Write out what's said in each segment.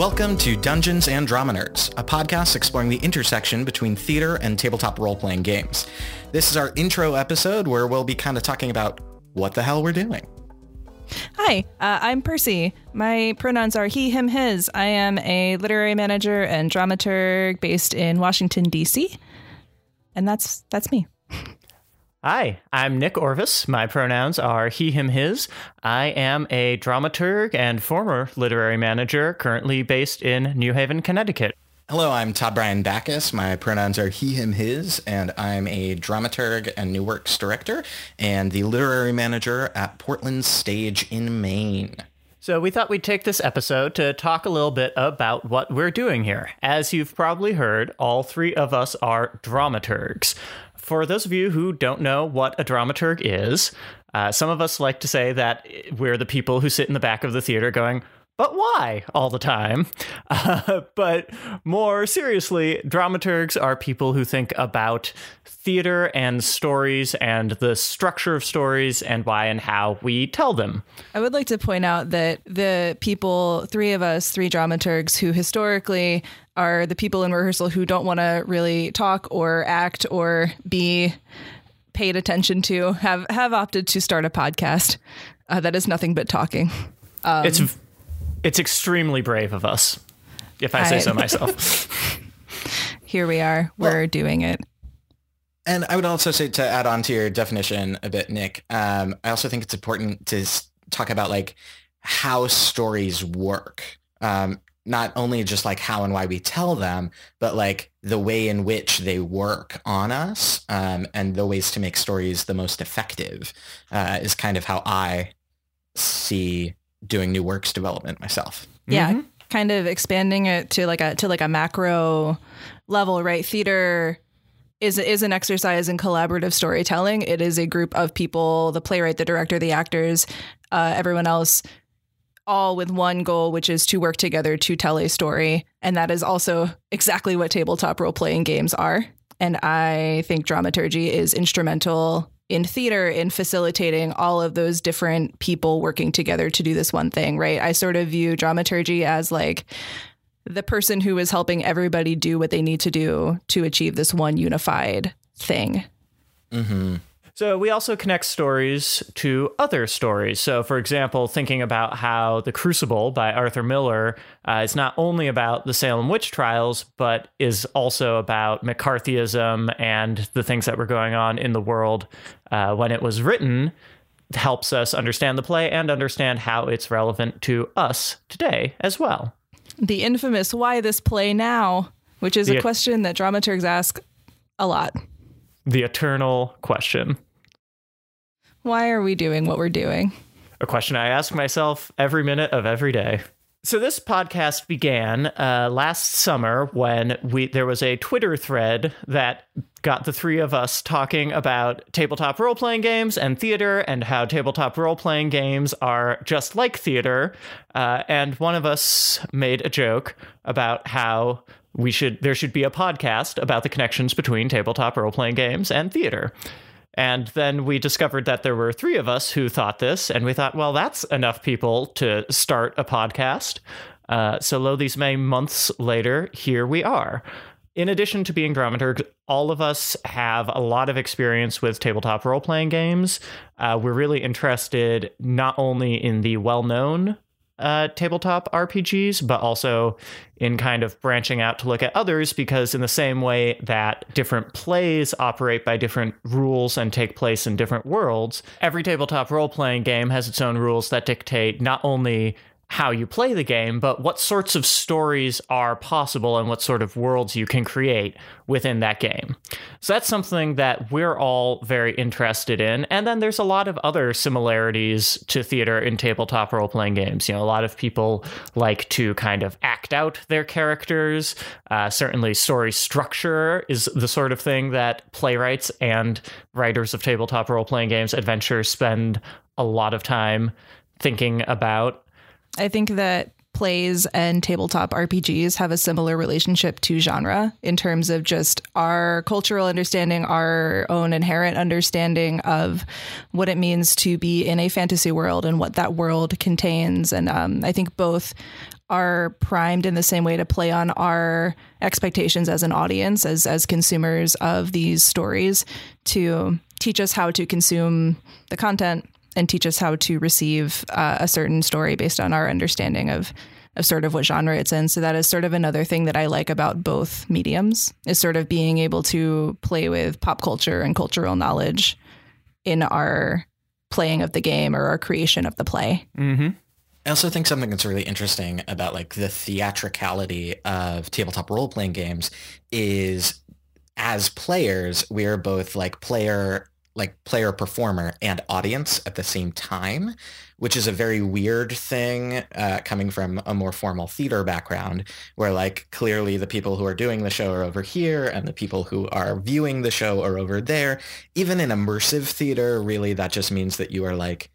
Welcome to Dungeons and Drama Nerds, a podcast exploring the intersection between theater and tabletop role-playing games. This is our intro episode where we'll be kind of talking about what the hell we're doing. Hi, uh, I'm Percy. My pronouns are he, him, his. I am a literary manager and dramaturg based in Washington, D.C. And that's that's me. Hi, I'm Nick Orvis. My pronouns are he, him, his. I am a dramaturg and former literary manager, currently based in New Haven, Connecticut. Hello, I'm Todd Bryan Backus. My pronouns are he, him, his, and I'm a dramaturg and new works director and the literary manager at Portland Stage in Maine. So we thought we'd take this episode to talk a little bit about what we're doing here. As you've probably heard, all three of us are dramaturgs for those of you who don't know what a dramaturg is, uh, some of us like to say that we're the people who sit in the back of the theater going, but why all the time? Uh, but more seriously, dramaturgs are people who think about theater and stories and the structure of stories and why and how we tell them. I would like to point out that the people, three of us, three dramaturgs who historically are the people in rehearsal who don't want to really talk or act or be paid attention to have have opted to start a podcast uh, that is nothing but talking. Um, it's it's extremely brave of us, if I say I, so myself. Here we are. We're well, doing it. And I would also say to add on to your definition a bit, Nick. Um, I also think it's important to talk about like how stories work. Um, not only just like how and why we tell them, but like the way in which they work on us um, and the ways to make stories the most effective uh, is kind of how I see doing new works development myself. Yeah, mm-hmm. kind of expanding it to like a to like a macro level, right? Theater is is an exercise in collaborative storytelling. It is a group of people, the playwright, the director, the actors, uh, everyone else, all with one goal, which is to work together to tell a story. And that is also exactly what tabletop role playing games are. And I think dramaturgy is instrumental in theater in facilitating all of those different people working together to do this one thing, right? I sort of view dramaturgy as like the person who is helping everybody do what they need to do to achieve this one unified thing. Mm-hmm. So we also connect stories to other stories. So, for example, thinking about how The Crucible by Arthur Miller uh, is not only about the Salem witch trials, but is also about McCarthyism and the things that were going on in the world uh, when it was written, helps us understand the play and understand how it's relevant to us today as well. The infamous why this play now, which is the, a question that dramaturgs ask a lot. The eternal question. Why are we doing what we're doing? A question I ask myself every minute of every day. So this podcast began uh, last summer when we there was a Twitter thread that got the three of us talking about tabletop role playing games and theater and how tabletop role playing games are just like theater. Uh, and one of us made a joke about how we should there should be a podcast about the connections between tabletop role playing games and theater. And then we discovered that there were three of us who thought this, and we thought, well, that's enough people to start a podcast. Uh, so, lo these many months later, here we are. In addition to being dramaturgs, all of us have a lot of experience with tabletop role playing games. Uh, we're really interested not only in the well known uh, tabletop RPGs, but also in kind of branching out to look at others because, in the same way that different plays operate by different rules and take place in different worlds, every tabletop role playing game has its own rules that dictate not only how you play the game, but what sorts of stories are possible and what sort of worlds you can create within that game. So that's something that we're all very interested in. And then there's a lot of other similarities to theater in tabletop role playing games. You know, a lot of people like to kind of act out their characters. Uh, certainly, story structure is the sort of thing that playwrights and writers of tabletop role playing games adventure spend a lot of time thinking about. I think that plays and tabletop RPGs have a similar relationship to genre in terms of just our cultural understanding, our own inherent understanding of what it means to be in a fantasy world and what that world contains. And um, I think both are primed in the same way to play on our expectations as an audience, as as consumers of these stories, to teach us how to consume the content and teach us how to receive uh, a certain story based on our understanding of of sort of what genre it's in. So that is sort of another thing that I like about both mediums is sort of being able to play with pop culture and cultural knowledge in our playing of the game or our creation of the play. Mm-hmm. I also think something that's really interesting about like the theatricality of tabletop role-playing games is as players, we are both like player like player performer and audience at the same time, which is a very weird thing uh, coming from a more formal theater background where like clearly the people who are doing the show are over here and the people who are viewing the show are over there. Even in immersive theater, really that just means that you are like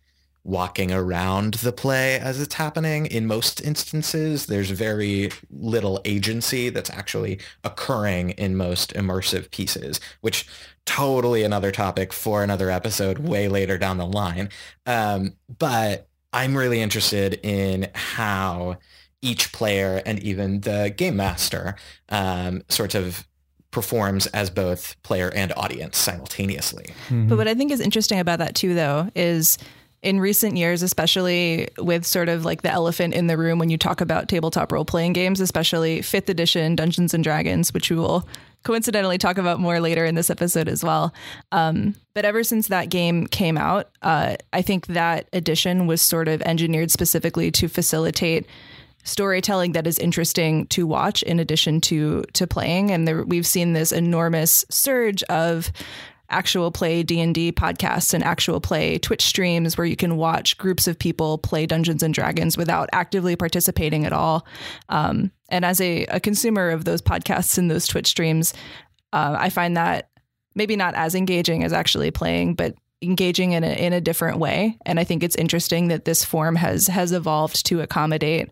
walking around the play as it's happening. In most instances, there's very little agency that's actually occurring in most immersive pieces, which totally another topic for another episode way later down the line. Um, but I'm really interested in how each player and even the game master um, sort of performs as both player and audience simultaneously. Mm-hmm. But what I think is interesting about that too, though, is in recent years, especially with sort of like the elephant in the room when you talk about tabletop role playing games, especially fifth edition Dungeons and Dragons, which we will coincidentally talk about more later in this episode as well. Um, but ever since that game came out, uh, I think that edition was sort of engineered specifically to facilitate storytelling that is interesting to watch in addition to to playing and there, we've seen this enormous surge of actual play D&D podcasts and actual play Twitch streams where you can watch groups of people play Dungeons and Dragons without actively participating at all. Um, and as a, a, consumer of those podcasts and those Twitch streams, uh, I find that maybe not as engaging as actually playing, but engaging in a, in a different way. And I think it's interesting that this form has has evolved to accommodate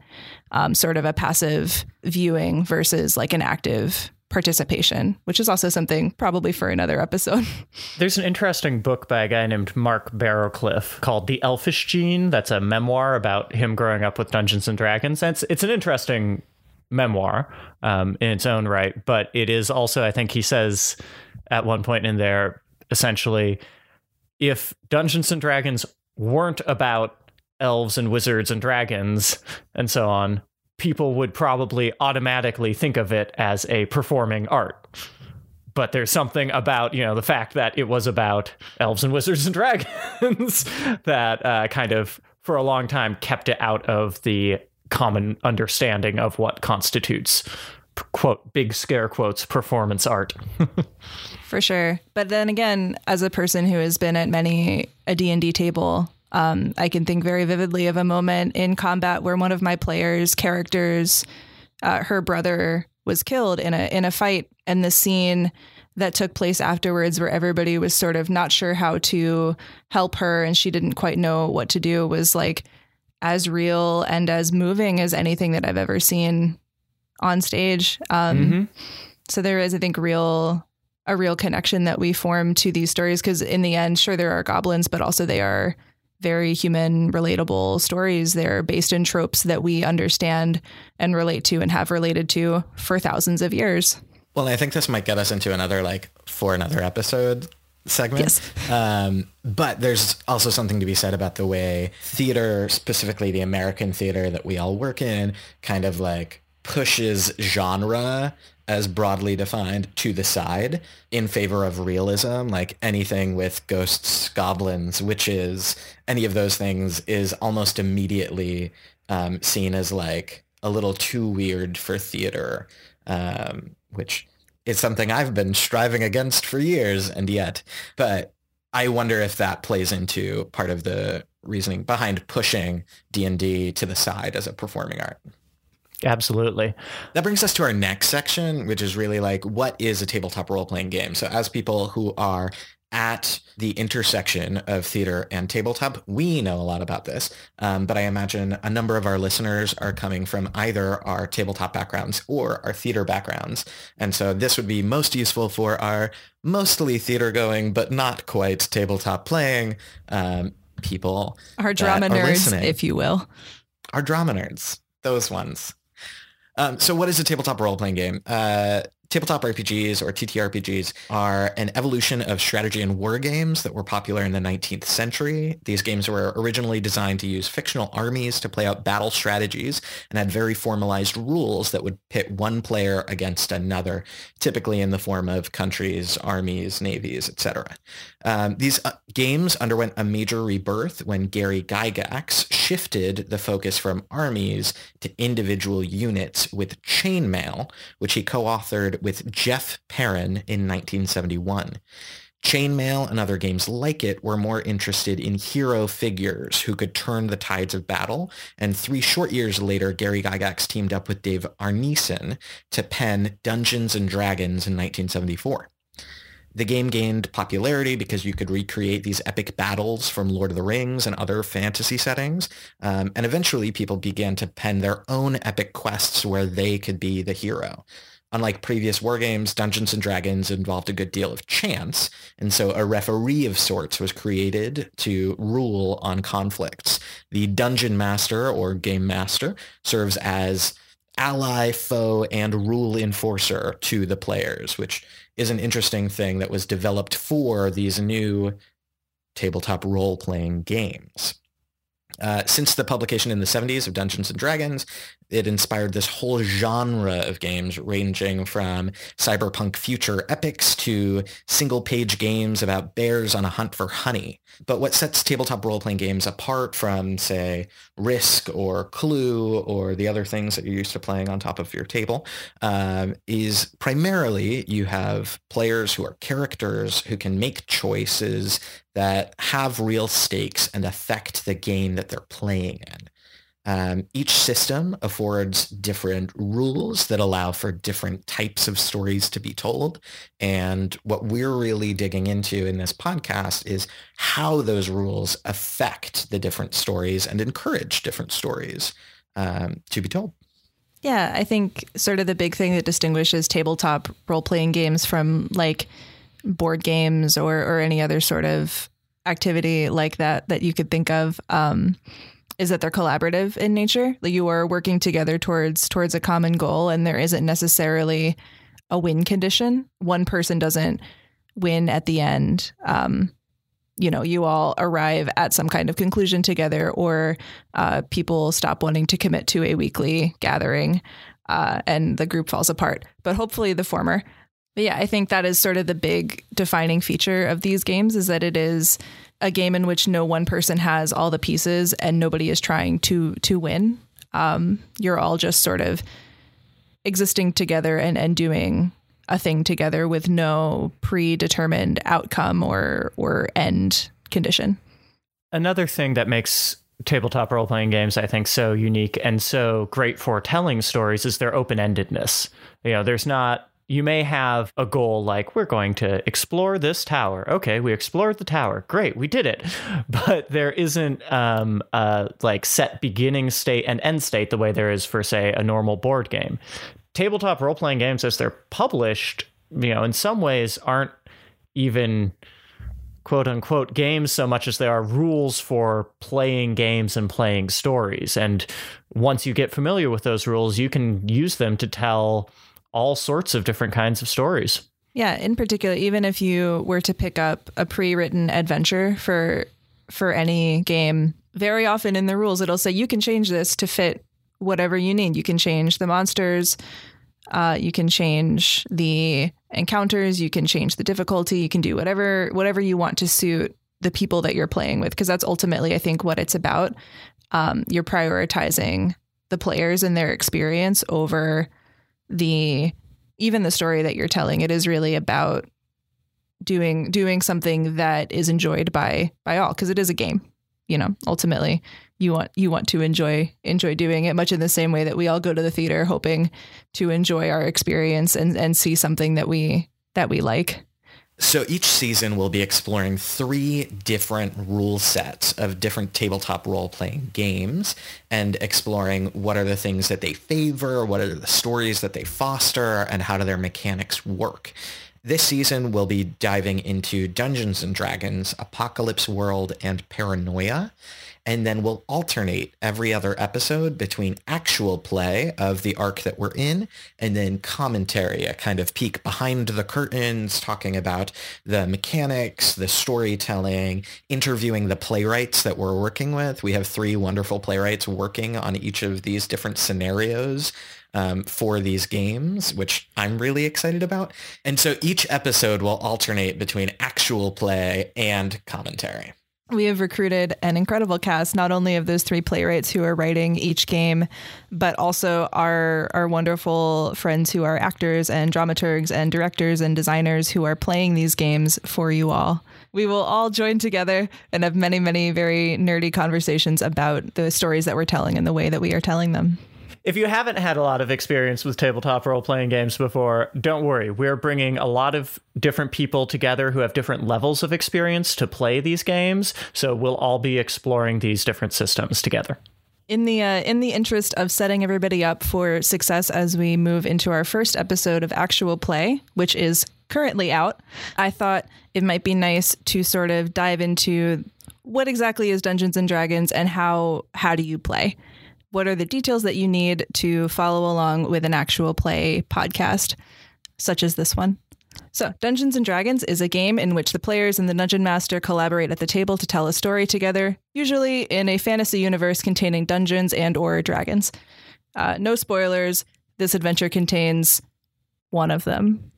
um, sort of a passive viewing versus like an active participation, which is also something probably for another episode. There's an interesting book by a guy named Mark Barrowcliffe called The Elfish Gene. That's a memoir about him growing up with Dungeons and Dragons. It's, it's an interesting memoir um, in its own right, but it is also, I think he says at one point in there, essentially, if Dungeons and Dragons weren't about elves and wizards and dragons and so on, people would probably automatically think of it as a performing art. But there's something about, you know, the fact that it was about elves and wizards and dragons that uh, kind of, for a long time, kept it out of the common understanding of what constitutes quote big scare quotes performance art for sure but then again as a person who has been at many a d&d table um, I can think very vividly of a moment in combat where one of my players' characters, uh, her brother, was killed in a in a fight, and the scene that took place afterwards, where everybody was sort of not sure how to help her, and she didn't quite know what to do, was like as real and as moving as anything that I've ever seen on stage. Um, mm-hmm. So there is, I think, real a real connection that we form to these stories because in the end, sure, there are goblins, but also they are very human, relatable stories. They're based in tropes that we understand and relate to and have related to for thousands of years. Well, I think this might get us into another, like, for another episode segment. Yes. Um, but there's also something to be said about the way theater, specifically the American theater that we all work in, kind of like pushes genre as broadly defined to the side in favor of realism like anything with ghosts goblins witches any of those things is almost immediately um, seen as like a little too weird for theater um, which is something i've been striving against for years and yet but i wonder if that plays into part of the reasoning behind pushing d&d to the side as a performing art Absolutely. That brings us to our next section, which is really like, what is a tabletop role-playing game? So as people who are at the intersection of theater and tabletop, we know a lot about this. Um, but I imagine a number of our listeners are coming from either our tabletop backgrounds or our theater backgrounds. And so this would be most useful for our mostly theater going, but not quite tabletop playing um, people. Our drama nerds, if you will. Our drama nerds those ones. Um, so what is a tabletop role-playing game? Uh, tabletop RPGs or TTRPGs are an evolution of strategy and war games that were popular in the 19th century. These games were originally designed to use fictional armies to play out battle strategies and had very formalized rules that would pit one player against another, typically in the form of countries, armies, navies, etc. Um, these uh, games underwent a major rebirth when Gary Gygax shifted the focus from armies to individual units with Chainmail, which he co-authored with Jeff Perren in 1971. Chainmail and other games like it were more interested in hero figures who could turn the tides of battle. And three short years later, Gary Gygax teamed up with Dave Arneson to pen Dungeons and Dragons in 1974. The game gained popularity because you could recreate these epic battles from Lord of the Rings and other fantasy settings. Um, and eventually people began to pen their own epic quests where they could be the hero. Unlike previous war games, Dungeons and Dragons involved a good deal of chance, and so a referee of sorts was created to rule on conflicts. The Dungeon Master or Game Master serves as ally, foe, and rule enforcer to the players, which is an interesting thing that was developed for these new tabletop role-playing games. Uh, since the publication in the 70s of Dungeons and Dragons, it inspired this whole genre of games ranging from cyberpunk future epics to single-page games about bears on a hunt for honey. But what sets tabletop role-playing games apart from, say, Risk or Clue or the other things that you're used to playing on top of your table um, is primarily you have players who are characters who can make choices that have real stakes and affect the game that they're playing in. Um, each system affords different rules that allow for different types of stories to be told. And what we're really digging into in this podcast is how those rules affect the different stories and encourage different stories um, to be told. Yeah, I think sort of the big thing that distinguishes tabletop role playing games from like board games or, or any other sort of activity like that that you could think of um, is that they're collaborative in nature. Like you are working together towards towards a common goal, and there isn't necessarily a win condition. One person doesn't win at the end. Um, you know, you all arrive at some kind of conclusion together, or uh, people stop wanting to commit to a weekly gathering, uh, and the group falls apart. But hopefully, the former. But yeah, I think that is sort of the big defining feature of these games is that it is a game in which no one person has all the pieces and nobody is trying to to win. Um, you're all just sort of existing together and, and doing a thing together with no predetermined outcome or or end condition. Another thing that makes tabletop role playing games, I think, so unique and so great for telling stories is their open endedness. You know, there's not you may have a goal like we're going to explore this tower. Okay, we explored the tower. Great, we did it. But there isn't um, a like set beginning state and end state the way there is for say a normal board game. Tabletop role playing games as they're published, you know, in some ways aren't even quote unquote games so much as they are rules for playing games and playing stories. And once you get familiar with those rules, you can use them to tell all sorts of different kinds of stories. Yeah, in particular, even if you were to pick up a pre-written adventure for for any game, very often in the rules it'll say you can change this to fit whatever you need. You can change the monsters, uh, you can change the encounters, you can change the difficulty, you can do whatever whatever you want to suit the people that you're playing with, because that's ultimately I think what it's about. Um, you're prioritizing the players and their experience over the even the story that you're telling it is really about doing doing something that is enjoyed by by all because it is a game you know ultimately. You want you want to enjoy enjoy doing it much in the same way that we all go to the theater hoping to enjoy our experience and and see something that we that we like so each season we'll be exploring three different rule sets of different tabletop role-playing games and exploring what are the things that they favor, what are the stories that they foster, and how do their mechanics work. This season, we'll be diving into Dungeons and Dragons, Apocalypse World, and Paranoia and then we'll alternate every other episode between actual play of the arc that we're in and then commentary, a kind of peek behind the curtains, talking about the mechanics, the storytelling, interviewing the playwrights that we're working with. We have three wonderful playwrights working on each of these different scenarios um, for these games, which I'm really excited about. And so each episode will alternate between actual play and commentary we have recruited an incredible cast, not only of those three playwrights who are writing each game, but also our our wonderful friends who are actors and dramaturgs and directors and designers who are playing these games for you all. We will all join together and have many, many very nerdy conversations about the stories that we're telling and the way that we are telling them. If you haven't had a lot of experience with tabletop role playing games before, don't worry. We're bringing a lot of different people together who have different levels of experience to play these games. So we'll all be exploring these different systems together. In the uh, in the interest of setting everybody up for success as we move into our first episode of actual play, which is currently out, I thought it might be nice to sort of dive into what exactly is Dungeons and Dragons and how how do you play? What are the details that you need to follow along with an actual play podcast, such as this one. So, Dungeons and Dragons is a game in which the players and the dungeon master collaborate at the table to tell a story together, usually in a fantasy universe containing dungeons and or dragons. Uh, no spoilers. This adventure contains one of them.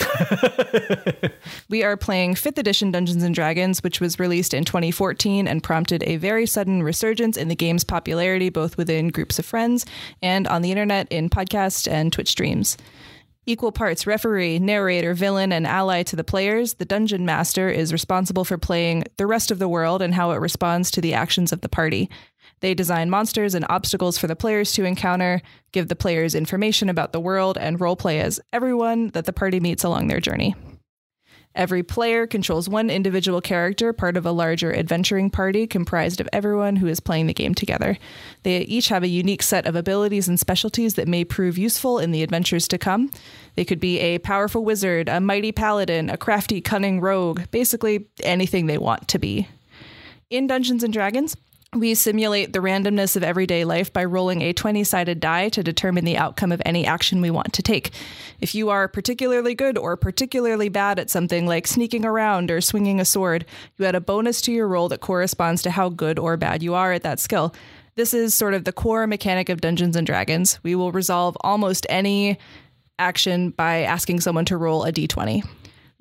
we are playing 5th edition Dungeons and Dragons, which was released in 2014 and prompted a very sudden resurgence in the game's popularity, both within groups of friends and on the internet in podcasts and Twitch streams. Equal parts referee, narrator, villain, and ally to the players, the Dungeon Master is responsible for playing the rest of the world and how it responds to the actions of the party. They design monsters and obstacles for the players to encounter, give the players information about the world, and roleplay as everyone that the party meets along their journey. Every player controls one individual character, part of a larger adventuring party comprised of everyone who is playing the game together. They each have a unique set of abilities and specialties that may prove useful in the adventures to come. They could be a powerful wizard, a mighty paladin, a crafty, cunning rogue, basically anything they want to be. In Dungeons and Dragons, we simulate the randomness of everyday life by rolling a 20 sided die to determine the outcome of any action we want to take. If you are particularly good or particularly bad at something like sneaking around or swinging a sword, you add a bonus to your roll that corresponds to how good or bad you are at that skill. This is sort of the core mechanic of Dungeons and Dragons. We will resolve almost any action by asking someone to roll a d20.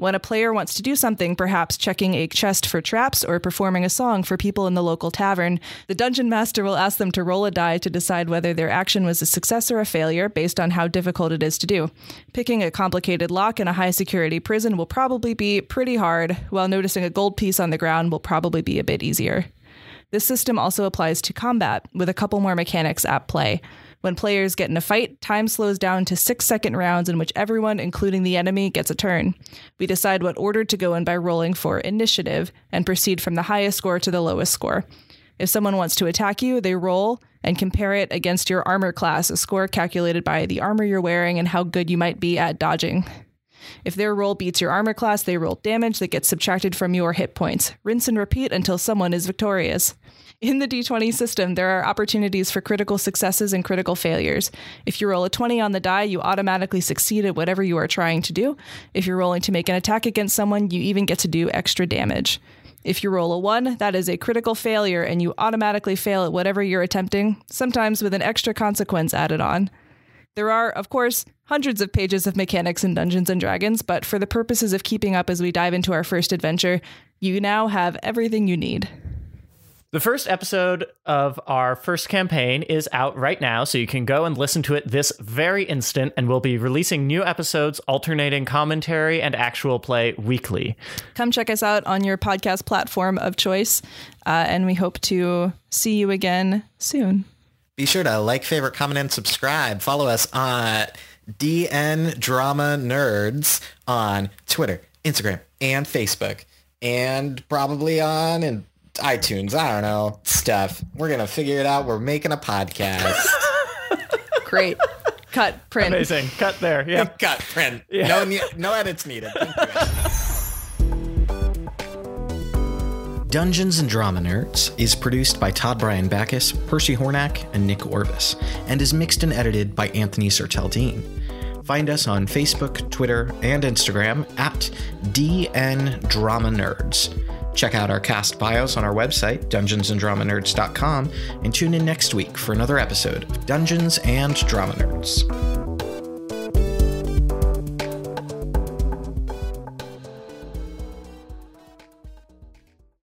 When a player wants to do something, perhaps checking a chest for traps or performing a song for people in the local tavern, the dungeon master will ask them to roll a die to decide whether their action was a success or a failure based on how difficult it is to do. Picking a complicated lock in a high security prison will probably be pretty hard, while noticing a gold piece on the ground will probably be a bit easier. This system also applies to combat, with a couple more mechanics at play. When players get in a fight, time slows down to six second rounds in which everyone, including the enemy, gets a turn. We decide what order to go in by rolling for initiative and proceed from the highest score to the lowest score. If someone wants to attack you, they roll and compare it against your armor class, a score calculated by the armor you're wearing and how good you might be at dodging. If their roll beats your armor class, they roll damage that gets subtracted from your hit points. Rinse and repeat until someone is victorious. In the D20 system, there are opportunities for critical successes and critical failures. If you roll a 20 on the die, you automatically succeed at whatever you are trying to do. If you're rolling to make an attack against someone, you even get to do extra damage. If you roll a 1, that is a critical failure and you automatically fail at whatever you're attempting, sometimes with an extra consequence added on. There are, of course, hundreds of pages of mechanics in Dungeons and Dragons, but for the purposes of keeping up as we dive into our first adventure, you now have everything you need. The first episode of our first campaign is out right now, so you can go and listen to it this very instant, and we'll be releasing new episodes alternating commentary and actual play weekly. Come check us out on your podcast platform of choice, uh, and we hope to see you again soon. Be sure to like, favorite, comment, and subscribe. Follow us on DN Drama Nerds on Twitter, Instagram, and Facebook, and probably on and iTunes. I don't know stuff. We're gonna figure it out. We're making a podcast. Great. Cut, print. Amazing. Cut there. Yeah. Cut, print. No, ne- no edits needed. Dungeons and Drama Nerds is produced by Todd Bryan Backus, Percy Hornack, and Nick Orvis, and is mixed and edited by Anthony Sertel Dean. Find us on Facebook, Twitter, and Instagram at DN Drama Nerds. Check out our cast bios on our website, dungeonsanddramanerds.com, and tune in next week for another episode of Dungeons and Drama Nerds.